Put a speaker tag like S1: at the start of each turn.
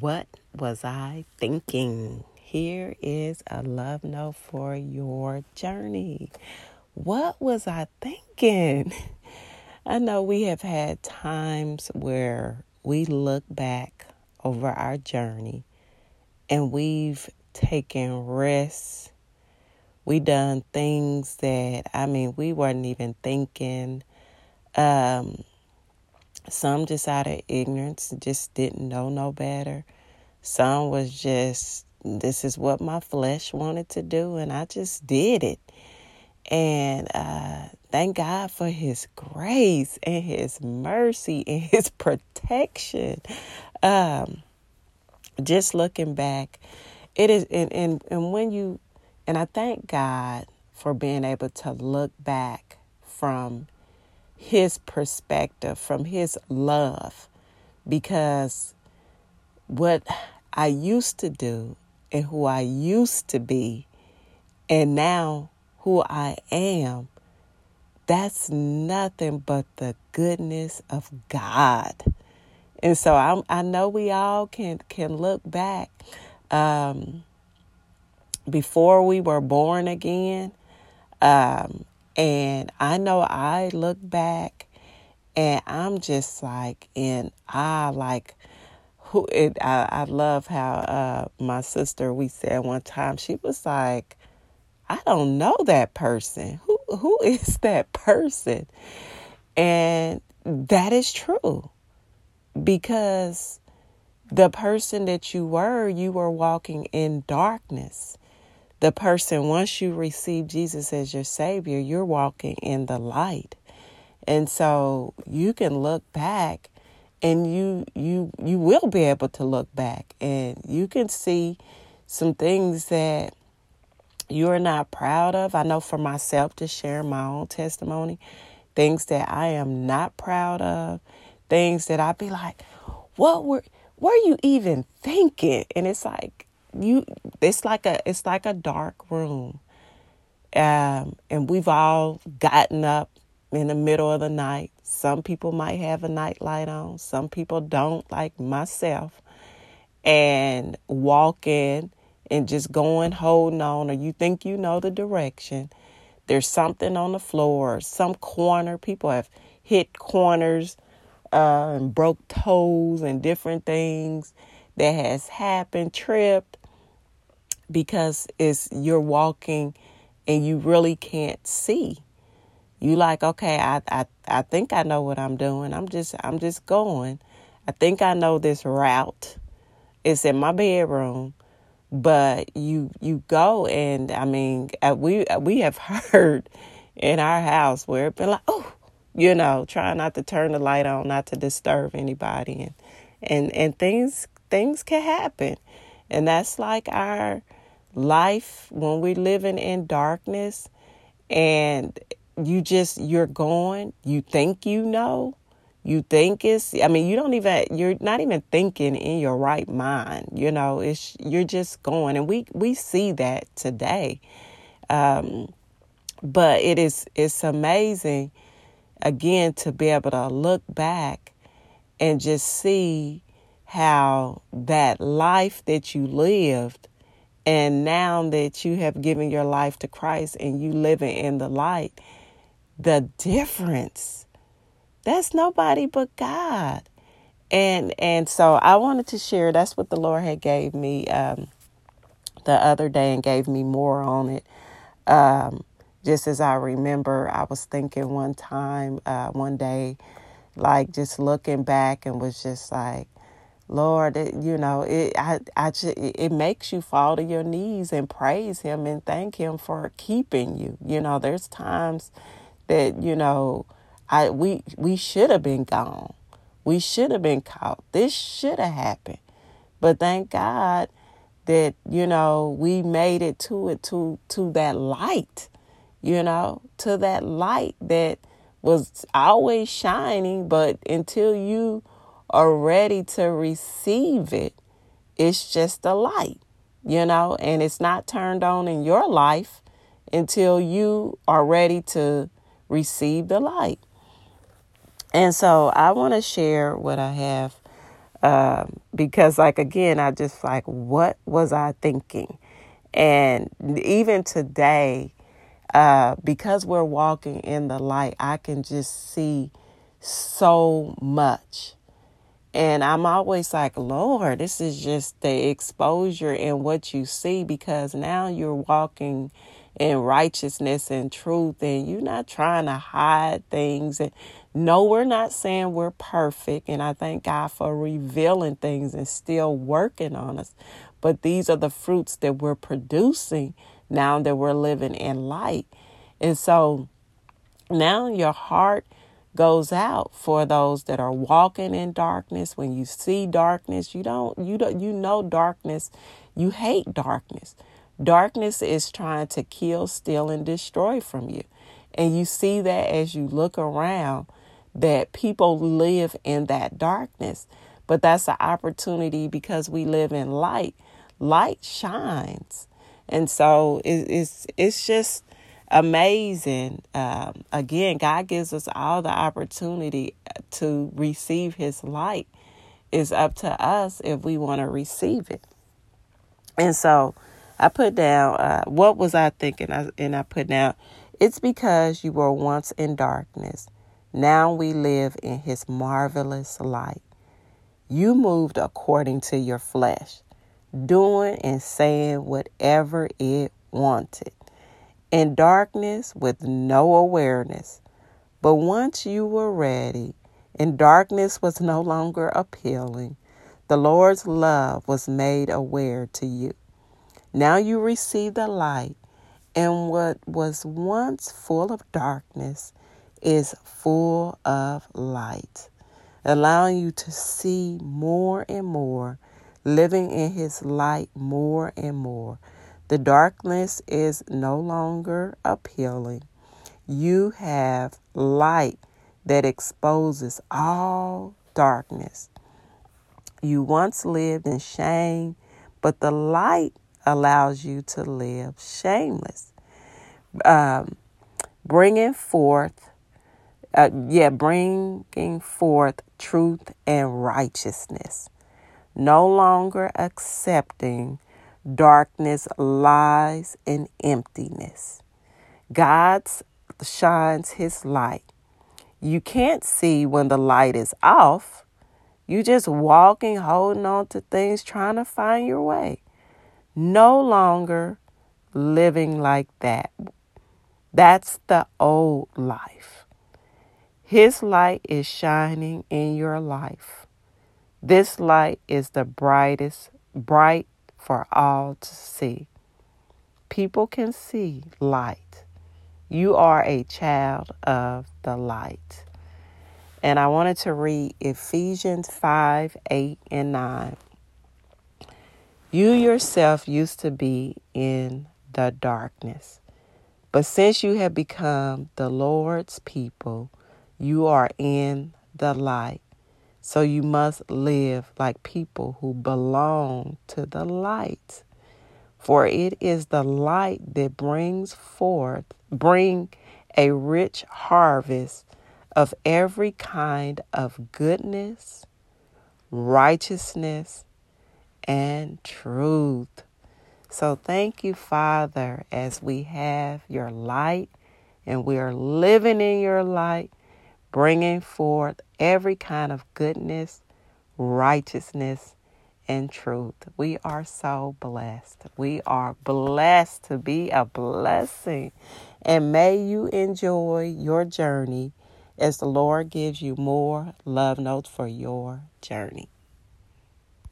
S1: What was I thinking? Here is a love note for your journey. What was I thinking? I know we have had times where we look back over our journey and we've taken risks. We done things that I mean we weren't even thinking. Um, some just out of ignorance, just didn't know no better. Some was just, this is what my flesh wanted to do, and I just did it. And uh, thank God for His grace and His mercy and His protection. Um, just looking back, it is, and, and, and when you, and I thank God for being able to look back from his perspective, from his love, because what I used to do and who I used to be, and now who I am, that's nothing but the goodness of God. And so i I know we all can can look back um, before we were born again, um, and I know I look back and I'm just like in awe, like who it I, I love how uh my sister we said one time, she was like, I don't know that person. Who who is that person? And that is true. Because the person that you were, you were walking in darkness the person, once you receive Jesus as your Savior, you're walking in the light. And so you can look back and you you you will be able to look back and you can see some things that you're not proud of. I know for myself to share my own testimony, things that I am not proud of, things that I'd be like, what were were you even thinking? And it's like you it's like a it's like a dark room. Um, and we've all gotten up in the middle of the night. Some people might have a night light on. Some people don't like myself. And walk in and just going holding on or you think you know the direction. There's something on the floor. Some corner people have hit corners uh, and broke toes and different things that has happened tripped because it's you're walking and you really can't see. You like, okay, I, I I think I know what I'm doing. I'm just I'm just going. I think I know this route. It's in my bedroom. But you you go and I mean uh, we uh, we have heard in our house where it been like oh you know trying not to turn the light on not to disturb anybody and and and things things can happen and that's like our life when we're living in darkness and you just you're going you think you know. You think it's i mean you don't even you're not even thinking in your right mind you know it's you're just going and we we see that today. Um but it is it's amazing again to be able to look back and just see how that life that you lived and now that you have given your life to Christ and you living in the light, the difference, that's nobody but God. And and so I wanted to share that's what the Lord had gave me um, the other day and gave me more on it. Um, just as I remember, I was thinking one time, uh, one day, like just looking back and was just like, Lord, it, you know, it I, I just, it makes you fall to your knees and praise Him and thank Him for keeping you. You know, there's times that you know, I we we should have been gone, we should have been caught. This should have happened, but thank God that you know we made it to it to to that light. You know, to that light that was always shining, but until you are ready to receive it, it's just a light, you know, and it's not turned on in your life until you are ready to receive the light. And so I want to share what I have Um, because, like, again, I just like, what was I thinking? And even today, uh, because we're walking in the light, I can just see so much. And I'm always like, Lord, this is just the exposure and what you see because now you're walking in righteousness and truth and you're not trying to hide things. And no, we're not saying we're perfect. And I thank God for revealing things and still working on us. But these are the fruits that we're producing now that we're living in light. And so now your heart goes out for those that are walking in darkness. When you see darkness, you don't you don't you know darkness, you hate darkness. Darkness is trying to kill, steal and destroy from you. And you see that as you look around that people live in that darkness. But that's an opportunity because we live in light. Light shines. And so it's it's just amazing. Um, again, God gives us all the opportunity to receive His light. It's up to us if we want to receive it. And so I put down, uh, what was I thinking? I, and I put down, it's because you were once in darkness. Now we live in His marvelous light. You moved according to your flesh, doing and saying whatever it wanted in darkness with no awareness. But once you were ready and darkness was no longer appealing, the Lord's love was made aware to you. Now you receive the light, and what was once full of darkness is full of light, allowing you to see more and more, living in His light more and more. The darkness is no longer appealing. You have light that exposes all darkness. You once lived in shame, but the light allows you to live shameless. Um, bringing forth, uh, yeah, bringing forth truth and righteousness. No longer accepting darkness, lies, and emptiness. God shines his light. You can't see when the light is off. You're just walking, holding on to things, trying to find your way. No longer living like that. That's the old life. His light is shining in your life. This light is the brightest, bright for all to see. People can see light. You are a child of the light. And I wanted to read Ephesians 5 8 and 9. You yourself used to be in the darkness, but since you have become the Lord's people, you are in the light. So you must live like people who belong to the light. For it is the light that brings forth, bring a rich harvest of every kind of goodness, righteousness, and truth. So thank you, Father, as we have your light and we are living in your light bringing forth every kind of goodness, righteousness, and truth. We are so blessed. We are blessed to be a blessing. And may you enjoy your journey as the Lord gives you more love notes for your journey.